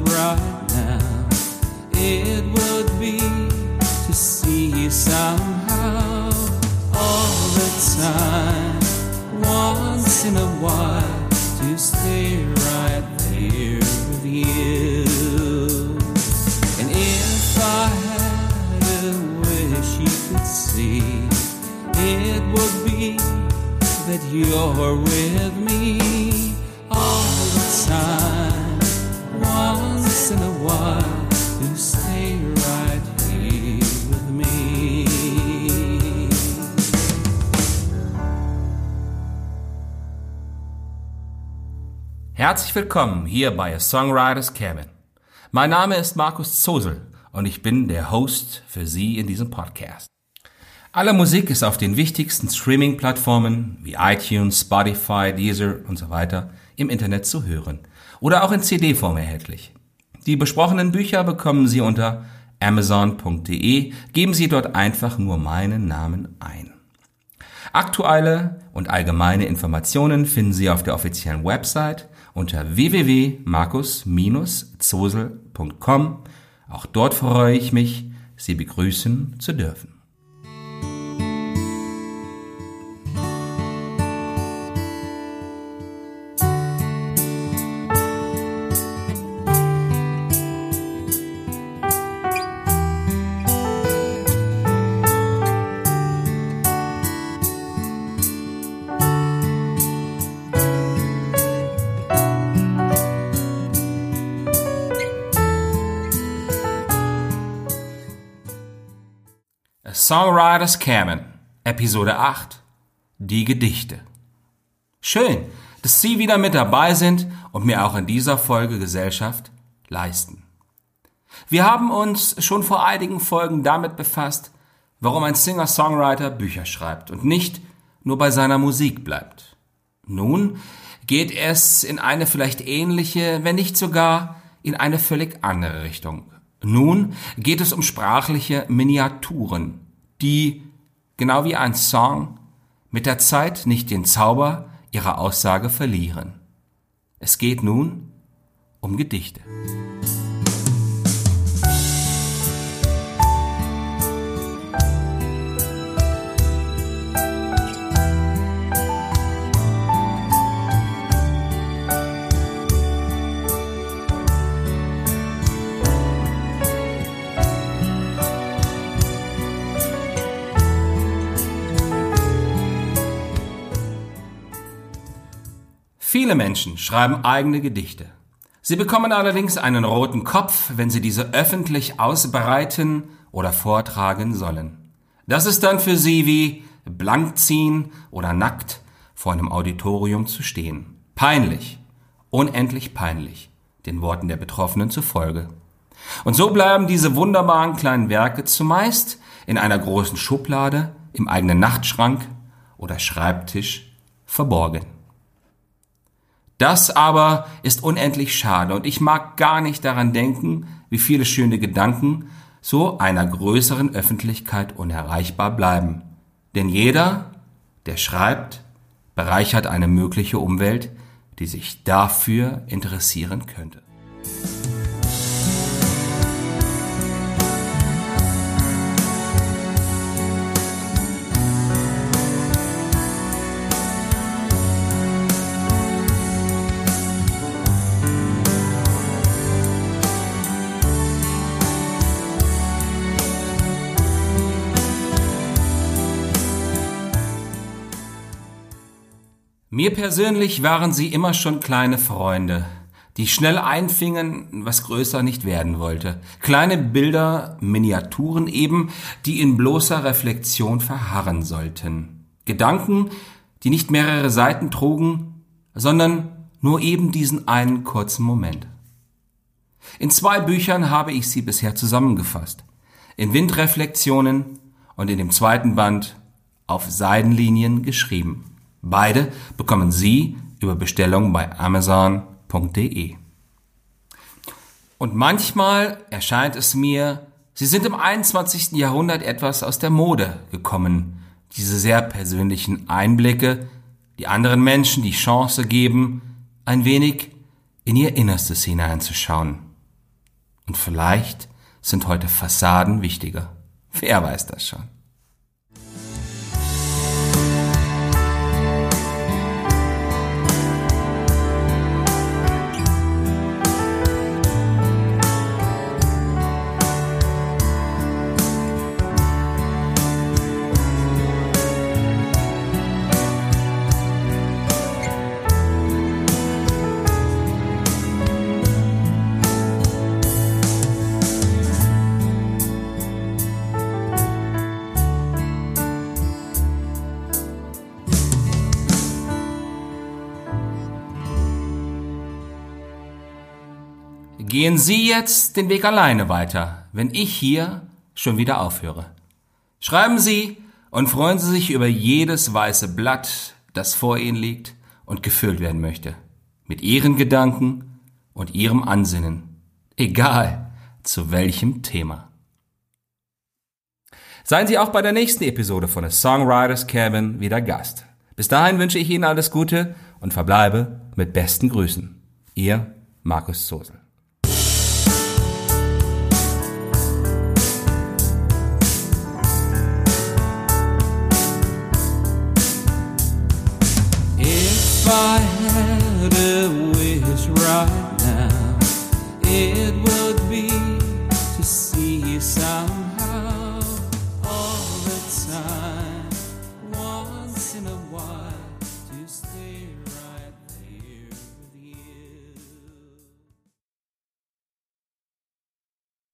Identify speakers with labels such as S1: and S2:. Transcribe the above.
S1: right now it would be to see you somehow all the time, once in a while to stay.
S2: Herzlich willkommen hier bei A Songwriter's Cabin. Mein Name ist Markus Zosel und ich bin der Host für Sie in diesem Podcast. Alle Musik ist auf den wichtigsten Streaming-Plattformen wie iTunes, Spotify, Deezer und so weiter im Internet zu hören oder auch in CD-Form erhältlich. Die besprochenen Bücher bekommen Sie unter amazon.de, geben Sie dort einfach nur meinen Namen ein. Aktuelle und allgemeine Informationen finden Sie auf der offiziellen Website unter www.markus-zosel.com. Auch dort freue ich mich, Sie begrüßen zu dürfen. Songwriter's Cabin, Episode 8, Die Gedichte. Schön, dass Sie wieder mit dabei sind und mir auch in dieser Folge Gesellschaft leisten. Wir haben uns schon vor einigen Folgen damit befasst, warum ein Singer-Songwriter Bücher schreibt und nicht nur bei seiner Musik bleibt. Nun geht es in eine vielleicht ähnliche, wenn nicht sogar in eine völlig andere Richtung. Nun geht es um sprachliche Miniaturen, die, genau wie ein Song, mit der Zeit nicht den Zauber ihrer Aussage verlieren. Es geht nun um Gedichte. Viele Menschen schreiben eigene Gedichte. Sie bekommen allerdings einen roten Kopf, wenn sie diese öffentlich ausbreiten oder vortragen sollen. Das ist dann für sie wie blank ziehen oder nackt vor einem Auditorium zu stehen. Peinlich, unendlich peinlich, den Worten der Betroffenen zufolge. Und so bleiben diese wunderbaren kleinen Werke zumeist in einer großen Schublade, im eigenen Nachtschrank oder Schreibtisch verborgen. Das aber ist unendlich schade und ich mag gar nicht daran denken, wie viele schöne Gedanken so einer größeren Öffentlichkeit unerreichbar bleiben. Denn jeder, der schreibt, bereichert eine mögliche Umwelt, die sich dafür interessieren könnte. Mir persönlich waren sie immer schon kleine Freunde, die schnell einfingen, was größer nicht werden wollte. Kleine Bilder, Miniaturen eben, die in bloßer Reflexion verharren sollten. Gedanken, die nicht mehrere Seiten trugen, sondern nur eben diesen einen kurzen Moment. In zwei Büchern habe ich sie bisher zusammengefasst. In Windreflexionen und in dem zweiten Band auf Seidenlinien geschrieben. Beide bekommen Sie über Bestellung bei amazon.de. Und manchmal erscheint es mir, sie sind im 21. Jahrhundert etwas aus der Mode gekommen, diese sehr persönlichen Einblicke, die anderen Menschen die Chance geben, ein wenig in ihr Innerstes hineinzuschauen. Und vielleicht sind heute Fassaden wichtiger. Wer weiß das schon? Gehen Sie jetzt den Weg alleine weiter, wenn ich hier schon wieder aufhöre. Schreiben Sie und freuen Sie sich über jedes weiße Blatt, das vor Ihnen liegt und gefüllt werden möchte. Mit Ihren Gedanken und Ihrem Ansinnen. Egal zu welchem Thema. Seien Sie auch bei der nächsten Episode von The Songwriters Cabin wieder Gast. Bis dahin wünsche ich Ihnen alles Gute und verbleibe mit besten Grüßen. Ihr Markus Sosel.